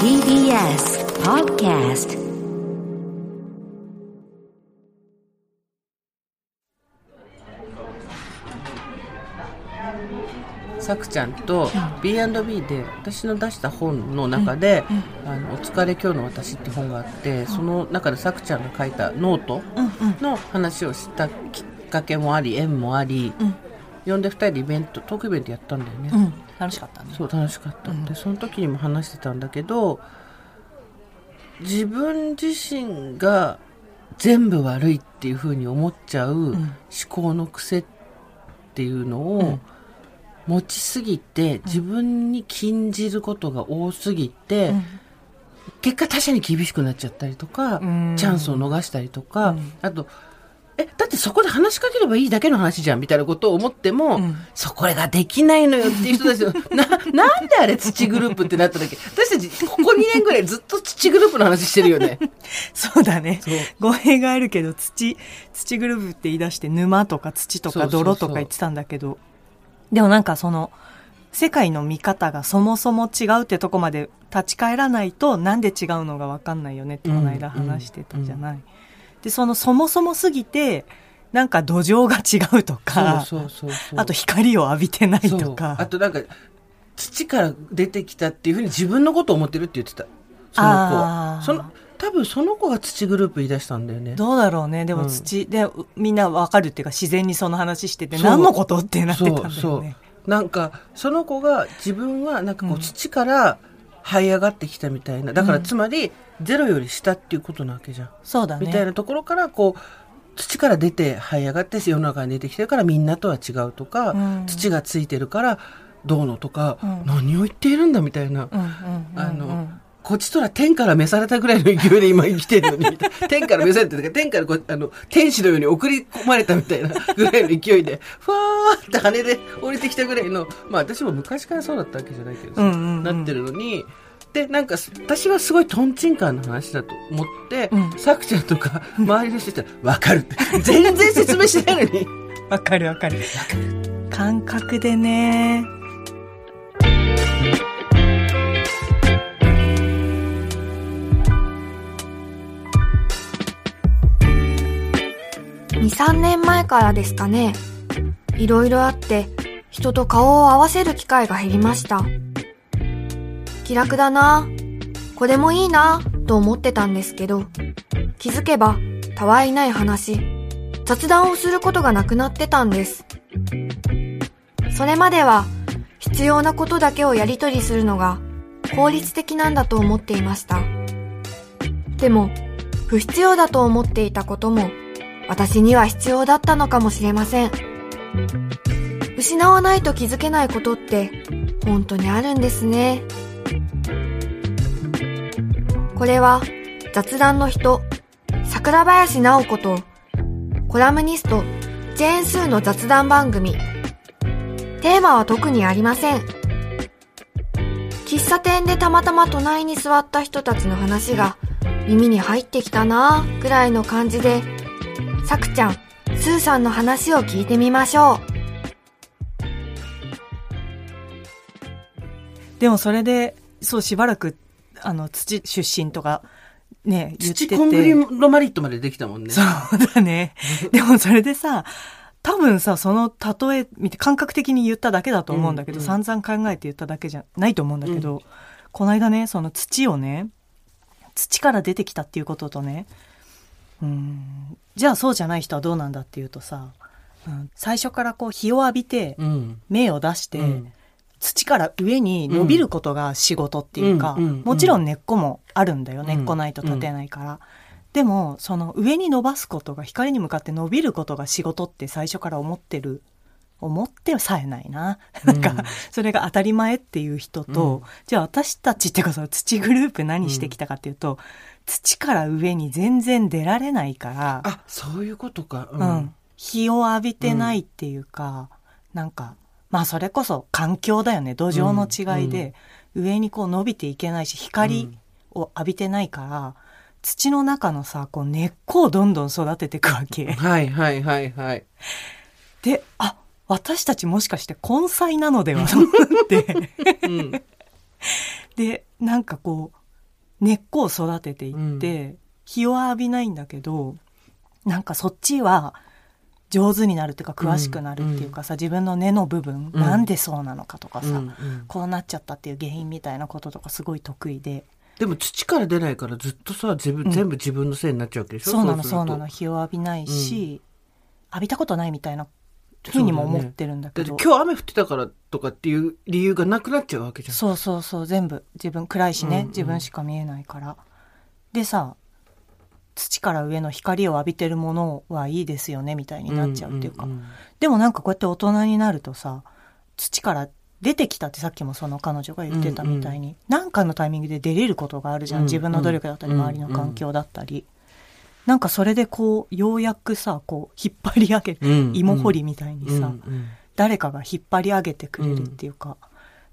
TBS Podcast さくちゃんと B&B で私の出した本の中で「あのお疲れ今日の私」って本があってその中でさくちゃんが書いたノートの話をしたきっかけもあり縁もあり、呼んで2人でイベントトークイベントやったんだよね、うん、楽しかったね。そう楽しかった、でその時にも話してたんだけど自分自身が全部悪いっていうふうに思っちゃう思考の癖っていうのを持ちすぎて自分に禁じることが多すぎて、結果他者に厳しくなっちゃったりとか、ん。チャンスを逃したりとか、あとえ、だってそこで話しかければいいだけの話じゃんみたいなことを思っても、そこができないのよっていう人たちのな、なんであれ土グループってなっただけ？私たちここ2年ぐらいずっと土グループの話してるよね。そうだね。語弊があるけど、土、土グループって言い出して沼とか土とか泥とか言ってたんだけど、でもなんかその、世界の見方がそもそも違うってとこまで立ち返らないとなんで違うのがわかんないよねってこの間話してたじゃない。で、そのそもそもすぎて、なんか土壌が違うとか。あと光を浴びてないとか。あとなんか、土から出てきたっていうふうに自分のことを思ってるって言ってた。その子。はその、多分その子が土グループ言い出したんだよね。どうだろうね。でもうん土、で、みんなわかるっていうか自然にその話してて、何のことってなってたんだよね。そうそうなんかその子が自分はなんかこう土から這い上がってきたみたいな。だからつまりゼロより下っていうことなわけじゃん、そうだね。みたいなところからこう土から出て這い上がって世の中に出てきてるからみんなとは違うとか、うん。土がついてるからどうのとか、うん。何を言っているんだみたいな、あの、こっちとら天から召されたぐらいの勢いで今生きてるのに、天から召されてるか、天からこうあの、天使のように送り込まれたみたいなぐらいの勢いで、ふわーって羽で降りてきたぐらいの、まあ私も昔からそうだったわけじゃないけどさ、うんうんうんなってるのに、で、なんか、私はすごいトンチンカンの話だと思って、うんさくちゃんとか周りの人たちは、わかるって。全然説明してないのに。わかるわかる。感覚でね。2、3年前からですかね。いろいろあって、人と顔を合わせる機会が減りました。気楽だなこれもいいなと思ってたんですけど、気づけば、たわいない話、雑談をすることがなくなってたんです。それまでは、必要なことだけをやり取りするのが効率的なんだと思っていました。でも、不必要だと思っていたことも、私には必要だったのかもしれません。失わないと気づけないことって、本当にあるんですね。これは、雑談の人、桜林直子と、コラムニスト、ジェーンスーの雑談番組。テーマは特にありません。喫茶店でたまたま隣に座った人たちの話が耳に入ってきたなぁぐらいの感じで、さくちゃん、スーさんの話を聞いてみましょう。でもそれで、そうしばらく、あの、土出身とか、ね、言ってて。土コングリロマリットまでできたもんね。そうだね。でもそれでさ、多分さ、その例え見て感覚的に言っただけだと思うんだけど、うん散々考えて言っただけじゃないと思うんだけど、この間ね、その土をね、土から出てきたっていうこととね、うん、じゃあそうじゃない人はどうなんだっていうとさ、うん、最初からこう日を浴びて、うん。芽を出して、うん土から上に伸びることが仕事っていうか、もちろん根っこもあるんだよ、ん根っこないと立てないから。でも、その上に伸ばすことが、光に向かって伸びることが仕事って最初から思ってる。思ってさえないな。なんか、それが当たり前っていう人と、うんじゃあ私たちっていうかその土グループ何してきたかっていうと、土から上に全然出られないから、あ、そういうことか。ううん。日を浴びてないっていうか、なんか、まあそれこそ環境だよね。土壌の違いで、上にこう伸びていけないし、光を浴びてないから、土の中のさ、こう根っこをどんどん育てていくわけ。はいはいはいはい。で、あ、私たちもしかして根菜なのではと思って。うん。で、なんかこう、根っこを育てていって、日を浴びないんだけど、なんかそっちは上手になるっていうか詳しくなるっていうかさ、自分の根の部分、うん。なんでそうなのかとかさ、こうなっちゃったっていう原因みたいなこととかすごい得意で。でも土から出ないからずっとさ、自分、うん。全部自分のせいになっちゃうわけでしょ？そうなのそうなの。日を浴びないし、浴びたことないみたいなふうにも思ってるんだけど。今日雨降ってたからとかっていう理由がなくなっちゃうわけじゃん。そうそうそう全部。自分暗いしね、うんうん自分しか見えないから。でさ土から上の光を浴びてるものはいいですよねみたいになっちゃうっていうか、んんでもなんかこうやって大人になるとさ土から出てきたってさっきもその彼女が言ってたみたいに、なんかのタイミングで出れることがあるじゃん、うん自分の努力だったりうん周りの環境だったり、なんかそれでこうようやくさこう引っ張り上げる、うん。芋掘りみたいにさ、うんうん。誰かが引っ張り上げてくれるっていうか、っ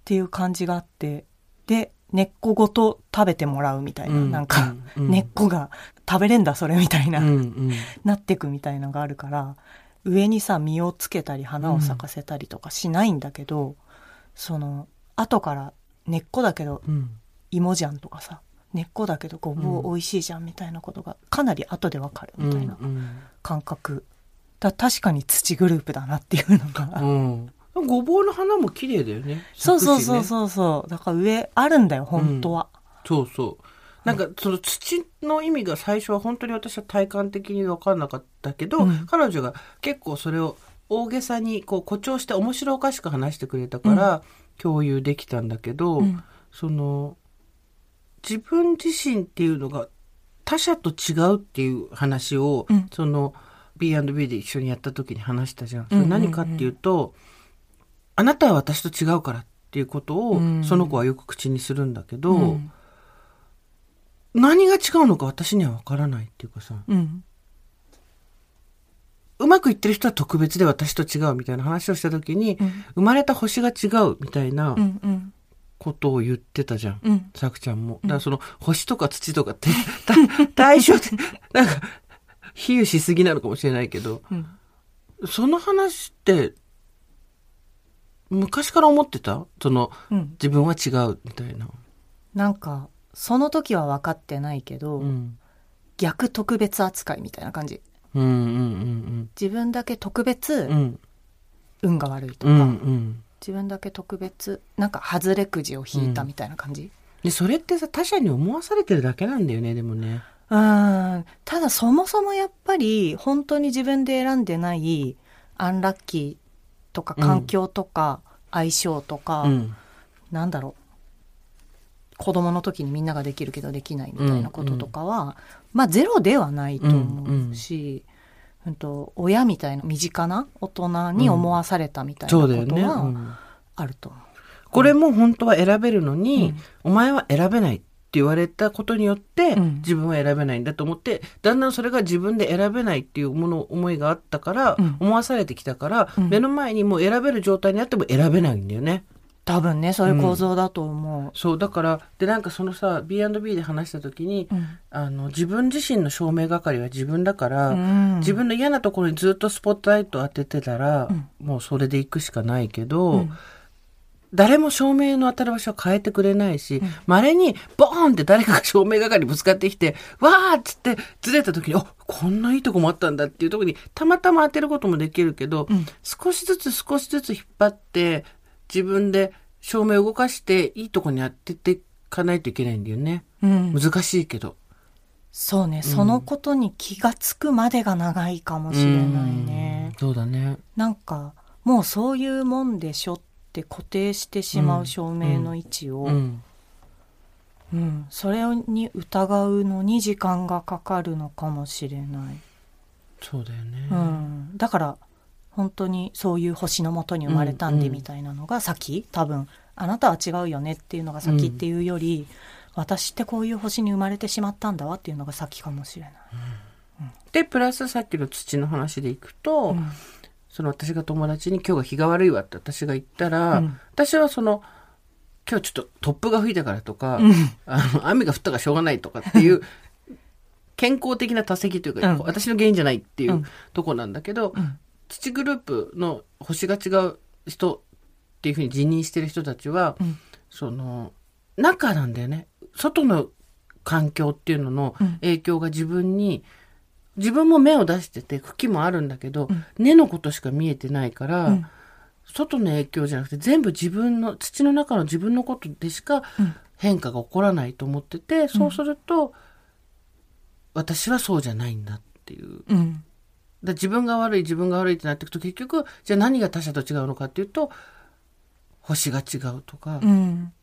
ていう感じがあってで根っこごと食べてもらうみたいな、うん。なんか、根っこが食べれんだそれみたいな、うんうん。なってくみたいのがあるから上にさ実をつけたり花を咲かせたりとかしないんだけど、その後から根っこだけどうん。芋じゃんとかさ根っこだけどごぼう美味しいじゃんみたいなことがかなり後でわかるみたいなうん感覚、だ確かに土グループだなっていうのが、うん。うんごぼうの花も綺麗だよね。そうそうそうう。そう。そうだから上あるんだよ本当は、そうそう。なんかその土の意味が最初は本当に私は体感的に分かんなかったけど、うん。彼女が結構それを大げさにこう誇張して面白おかしく話してくれたから共有できたんだけど、うん。その自分自身っていうのが他者と違うっていう話を、うん。その B&B で一緒にやった時に話したじゃん。それ何かっていうと、あなたは私と違うからっていうことを、うん。その子はよく口にするんだけど、うん。何が違うのか私には分からないっていうかさ、うん。うまくいってる人は特別で私と違うみたいな話をした時に、うん。生まれた星が違うみたいなうんうんことを言ってたじゃん。うんさくちゃんも。だからその星とか土とかって、た対象で、なんか、比喩しすぎなのかもしれないけど、うんその話って、昔から思ってた？その、うん自分は違うみたいな。なんかその時は分かってないけど、うん。逆特別扱いみたいな感じうんうんうん自分だけ特別うん。うん。運が悪いとか、うんうん。自分だけ特別なんか外れくじを引いたみたいな感じ？で、それってさ、他者に思わされてるだけなんだよね、でもね。うん。ただそもそもやっぱり本当に自分で選んでないアンラッキーとか環境とか相性とか、うん。なんだろう。子供の時にみんなができるけどできないみたいなこととかは、まあゼロではないと思うし、うんと親みたいな身近な大人に思わされたみたいなことはん。あると思う。これも本当は選べるのに、うん。お前は選べないって言われたことによって、うん。自分は選べないんだと思って、だんだんそれが自分で選べないっていうもの、思いがあったから、うん。思わされてきたから、うん。目の前にもう選べる状態にあっても選べないんだよね。多分ねそういう構造だと思そう、だから、で、なんかそのさ、B&B で話した時に、う。うん。あの、自分自身の証明係は自分だから、うん。自分の嫌なところにずっとスポットライト当ててたら、うん。もうそれで行くしかないけど、うん。誰も照明の当たる場所は変えてくれないし、稀にボーンって誰かが照明係にぶつかってきて、わーっつってずれた時に、あ、こんないいとこもあったんだっていうところにたまたま当てることもできるけど、うん。少しずつ少しずつ引っ張って、自分で照明を動かしていいとこに当てていかないといけないんだよね。うん難しいけど。そうね、そのことに気がつくまでが長いかもしれないね。うんそうだね。なんかもうそういうもんでしょって固定してしまう照明の位置を、うん。うんそれに疑うのに時間がかかるのかもしれない。そうだよね。うん、だから本当にそういう星のもとに生まれたんでうんみたいなのが先。多分あなたは違うよねっていうのが先っていうより、私ってこういう星に生まれてしまったんだわっていうのが先かもしれない。で、プラスさっきの土の話でいくと、うん。その私が友達に今日が日が悪いわって私が言ったら、うん。私はその、今日ちょっと突風が吹いたからとか、うん。あの雨が降ったからしょうがないとかっていう、健康的な多責というか、うん。私の原因じゃないっていううん。とこなんだけど、うん土グループの星が違う人っていうふうに辞任してる人たちは、うん。その、中なんだよね。外の環境っていうのの影響が自分に、自分も芽を出してて茎もあるんだけど、根のことしか見えてないから、うん。外の影響じゃなくて全部自分の土の中の自分のことでしかうん。変化が起こらないと思ってて、そうすると私はそうじゃないんだっていう。うん。だ自分が悪い自分が悪いってなっていくと結局じゃあ何が他者と違うのかっていうと星が違うとかうん。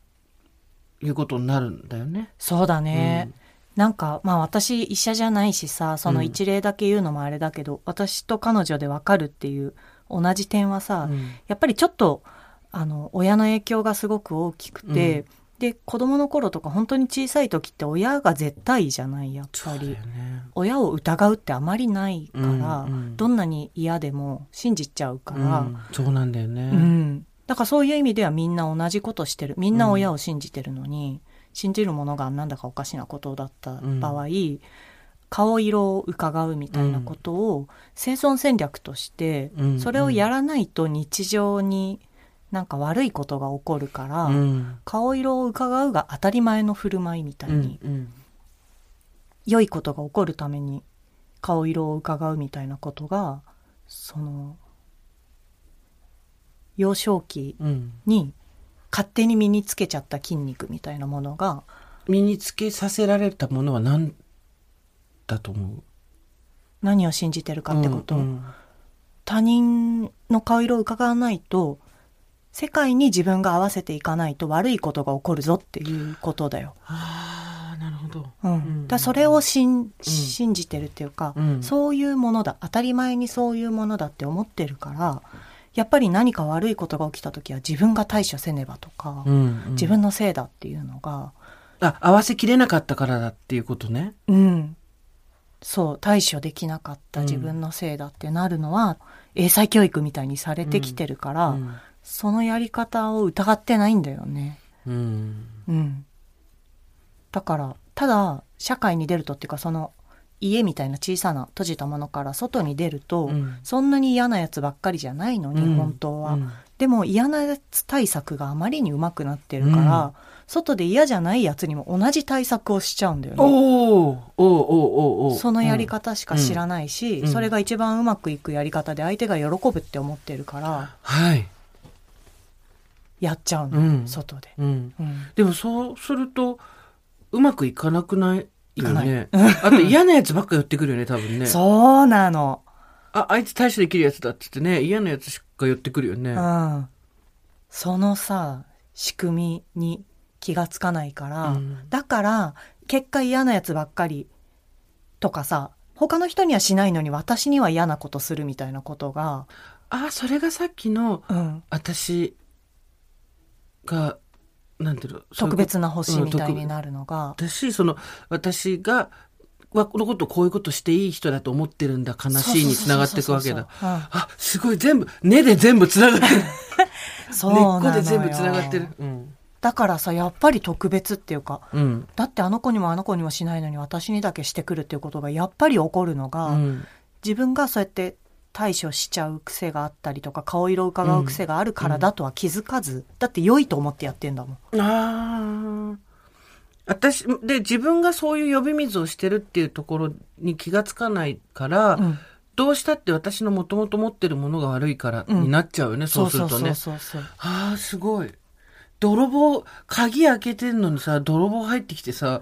いうことになるんだよね。そうだね。なんか、まあ私医者じゃないしさ、その一例だけ言うのもあれだけど、私と彼女でわかるっていう同じ点はさ、うんやっぱりちょっと、あの、親の影響がすごく大きくて、で、子供の頃とか本当に小さい時って親が絶対じゃない、やっぱり。ね。親を疑うってあまりないから、うんうんどんなに嫌でも信じちゃうから、うんそうなんだよね。うん。だからそういう意味ではみんな同じことしてる。みんな親を信じてるのに、信じるものがなんだかおかしなことだった場合、顔色を伺うみたいなことを生存戦略として、うんそれをやらないと日常になんか悪いことが起こるから、うん。顔色を伺うが当たり前の振る舞いみたいに、うん良いことが起こるために顔色を伺うみたいなことが、その、幼少期うん。に勝手に身につけちゃった筋肉みたいなものが身につけさせられたものは何だと思う？何を信じてるかってこと、うん。他人の顔色を伺わないと世界に自分が合わせていかないと悪いことが起こるぞっていうことだよ。ああなるほど。うんうんだそれを信信じてるっていうか、うんそういうものだ当たり前にそういうものだって思ってるからやっぱり何か悪いことが起きた時は自分が対処せねばとか、うんうん自分のせいだっていうのがあ合わせきれなかったからだっていうことね。うん。そう、対処できなかった自分のせいだってなるのは、英才教育みたいにされてきてるから、うんそのやり方を疑ってないんだよね。うんうん。だから、ただ、社会に出るとっていうか、その、家みたいな小さな閉じたものから外に出ると、うんそんなに嫌なやつばっかりじゃないのに、うん本当は。うんでも嫌なやつ対策があまりに上手くなってるから、うん外で嫌じゃないやつにも同じ対策をしちゃうんだよね。そのやり方しか知らないし、うんそれが一番うまくいくやり方で相手が喜ぶって思ってるから、はい。やっちゃうの、うん外で。うん。うんでもそうすると、うまくいかなくない？いかないよね。あと嫌なやつばっか寄ってくるよね、多分ね。そうなの。あ、あいつ対処できるやつだって言ってね、嫌なやつしか寄ってくるよね。うん。そのさ、仕組みに気がつかないから、うんだから、結果嫌なやつばっかりとかさ、他の人にはしないのに私には嫌なことするみたいなことが、あ、それがさっきの、うん、私が、なんていうの、特別な星みたいにる。なるのが、私、その、私が、はこのことこういうことしていい人だと思ってるんだ、悲しいにつながっていくわけだ。あ、すごい、全部、根で全部つながってる。そう根っこで全部つながってる。うん。だからさ、やっぱり特別っていうか、うん。だってあの子にもあの子にもしないのに私にだけしてくるっていうことがやっぱり起こるのが、うん。自分がそうやって対処しちゃう癖があったりとか顔色を伺う癖があるからだとは気づかず、だって良いと思ってやってんだもん。ああ。私、で、自分がそういう呼び水をしてるっていうところに気がつかないから、うんどうしたって私のもともと持ってるものが悪いからうんになっちゃうよね、そうするとね。ああ、すごい。泥棒、鍵開けてんのにさ、泥棒入ってきてさ、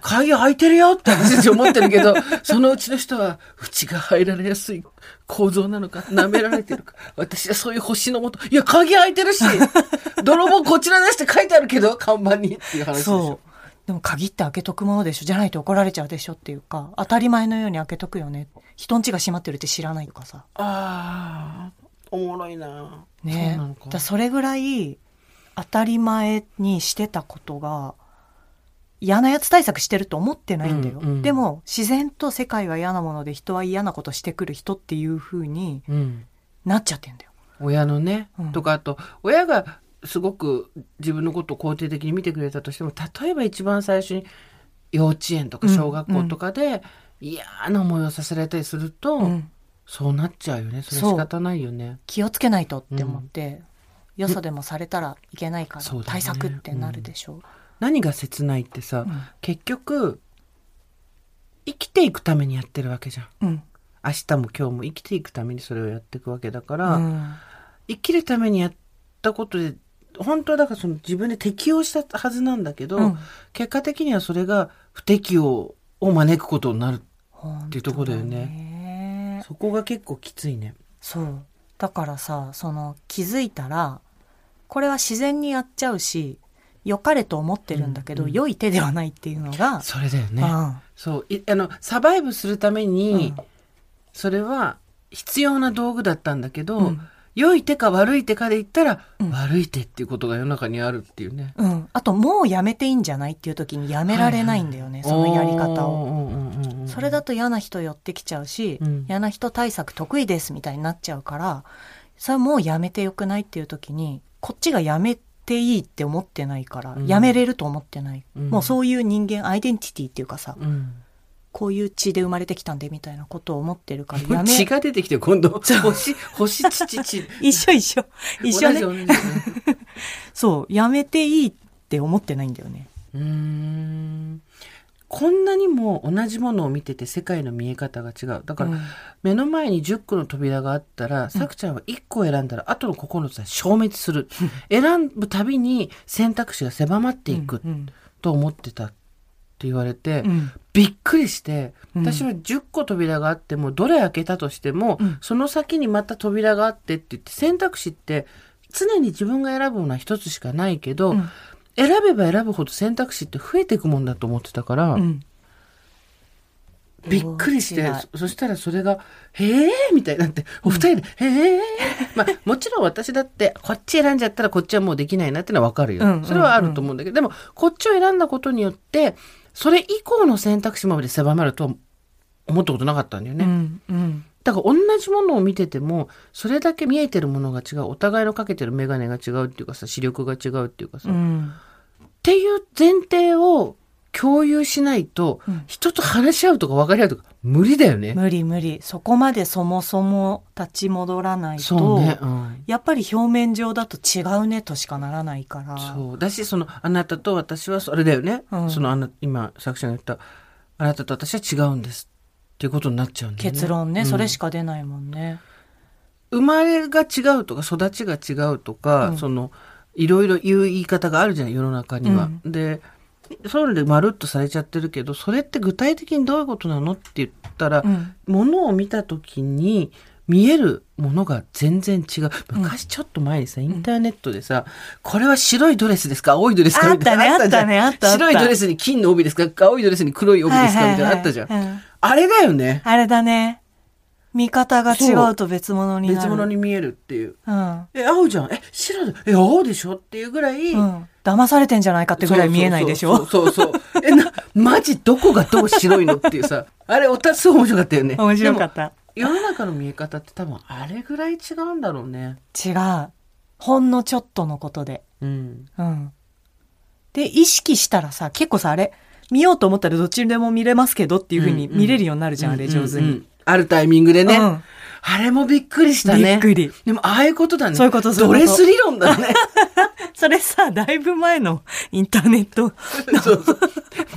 鍵開いてるよって私思ってるけど、そのうちの人は、うちが入られやすい構造なのか、舐められてるか。私はそういう星のもと、いや、鍵開いてるし、泥棒こちら出して書いてあるけど、看板にっていう話でしそょう。。でも鍵って開けとくものでしょじゃないと怒られちゃうでしょっていうか、当たり前のように開けとくよね。人ん家が閉まってるって知らないとかさ。ああ、おもろいな。ねそだそれぐらい当たり前にしてたことが嫌なやつ対策してると思ってないんだよ、うんうん。でも自然と世界は嫌なもので人は嫌なことしてくる人っていう風にうん。なっちゃってんだよ。親のね、うん。とかあと親がすごく自分のことを肯定的に見てくれたとしても例えば一番最初に幼稚園とか小学校とかで嫌な思いをさせられたりすると、うん。そうなっちゃうよね。それ仕方ないよね。気をつけないとって思って、よそでもされたらいけないから、対策ってなるでしょ何が切ないってさ、うん結局生きていくためにやってるわけじゃんう。うん。明日も今日も生きていくためにそれをやっていくわけだから、うん生きるためにやったことで本当はだからその自分で適応したはずなんだけど、うん結果的にはそれが不適応を招くことになるっていうとこだよねね。そこが結構きついねそう。だからさ、その気づいたら、これは自然にやっちゃうし、良かれと思ってるんだけど、うんうん。良い手ではないっていうのが、それだよね、うん。そう。いあのサバイブするために、うん。それは必要な道具だったんだけど、うん。良い手か悪い手かで言ったら、うん。悪い手っていうことが世の中にあるっていうね。うん。あと、もうやめていいんじゃないっていう時にやめられないんだよね、そのやり方を。をそれだと嫌な人寄ってきちゃうし、うん。嫌な人対策得意ですみたいになっちゃうから、それもうやめてよくないっていう時に、こっちがやめていいって思ってないから、うんやめれると思ってない。うんもうそういう人間、アイデンティティっていうかさ、うんこういう血で生まれてきたんでみたいなことを思ってるから、やめ、血が出てきて今度星星父血 一緒一緒。一緒ね。そう、やめていいって思ってないんだよね。うーんこんなにも同じものを見てて世界の見え方が違う。だから、うん。目の前に10個の扉があったら、さくちゃんは1個選んだら、あとの9つは消滅する。選ぶたびに選択肢が狭まっていくうんと思ってたって言われて、うん。びっくりして、うん。私は10個扉があっても、どれ開けたとしても、うん。その先にまた扉があってって言って、選択肢って常に自分が選ぶものは一つしかないけど、うん選べば選ぶほど選択肢って増えていくもんだと思ってたから、うん。びっくりしてそそしたらそれが、へえみたいになって、お二人で、へえまあ、もちろん私だって、こっち選んじゃったらこっちはもうできないなってのはわかるよ、うんうんうん。それはあると思うんだけど、でも、こっちを選んだことによって、それ以降の選択肢まで狭まるとは思ったことなかったんだよね。うんうんだから同じものを見てても、それだけ見えてるものが違う。お互いのかけてる眼鏡が違うっていうかさ、視力が違うっていうかさ、っうんていう前提を共有しないと、うん人と話し合うとか分かり合うとか無理だよね。無理無理そこまでそもそも立ち戻らないと、ね。うん。やっぱり表面上だと違うねとしかならないからそう。だし、その、あなたと私はそれだよね。うんその、あな、今、作者が言った、あなたと私は違うんです。っていうことになっちゃうんだよね。結論ね、うん。それしか出ないもんね。生まれが違うとか育ちが違うとか、うん。そのいろいろ言う言い方があるじゃん世の中には。でそういうのでまるっとされちゃってるけどそれって具体的にどういうことなのって言ったら、うん。ものを見た時に見えるものが全然違う。昔ちょっと前にさ、インターネットでさ、これは白いドレスですか？青いドレスかあみたいなのあったねあったねあった。白いドレスに金の帯ですか？青いドレスに黒い帯ですか？みたいなのあったじゃん、はいはいはいうんあれだよねあれだね見方が違うと別物になる別物に見えるっていううんえ、青じゃん。え、白だ。え、青でしょっていうぐらい。うん騙されてんじゃないかってぐらい見えないでしょそうそう。え、な、マジどこがどう白いのっていうさ。あれ、おたすごい面白かったよね。面白かった世の中の見え方って多分あれぐらい違うんだろうね。違うほんのちょっとのことでうん。うんで意識したらさ結構さあれ見ようと思ったらどっちでも見れますけどっていうふうに見れるようになるじゃん、あれ上手に、あるタイミングでね。うんあれもびっくりしたね。びっくりでも、ああいうことだね。そういうことそういうことドレス理論だね。それさだいぶ前のインターネットそう そう。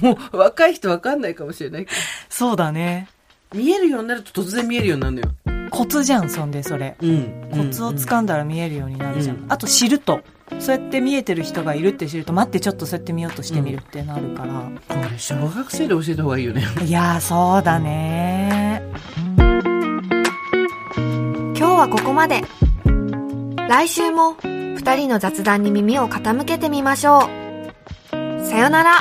もう、若い人わかんないかもしれないけそうだねど。見えるようになると突然見えるようになるのよ。コツじゃんそんでそれうん。コツを掴んだら見えるようになるじゃん、うんあと知るとそうやって見えてる人がいるって知ると待ってちょっとそうやって見ようとしてみるってなるから、これ、小学生で教えた方がいいよね。いやーそうだね今日はここまで。来週も二人の雑談に耳を傾けてみましょう。さよなら。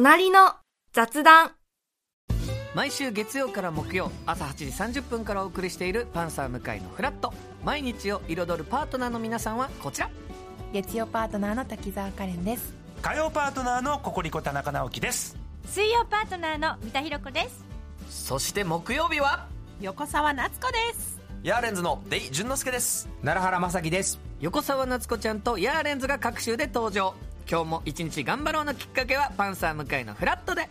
隣の雑談。毎週月曜から木曜朝8時30分からお送りしている「パンサー向井のフラット」毎日を彩るパートナーの皆さんはこちら。月曜パートナーの滝沢カレンです。火曜パートナーのココリコ田中直樹です。水曜パートナーの三田寛子です。そして木曜日は？横澤夏子です。ヤーレンズのデイ淳之介です。奈良原雅樹です。横澤夏子ちゃんとヤーレンズが各週で登場今日も一日頑張ろうのきっかけは「パンサー向井のフラット」で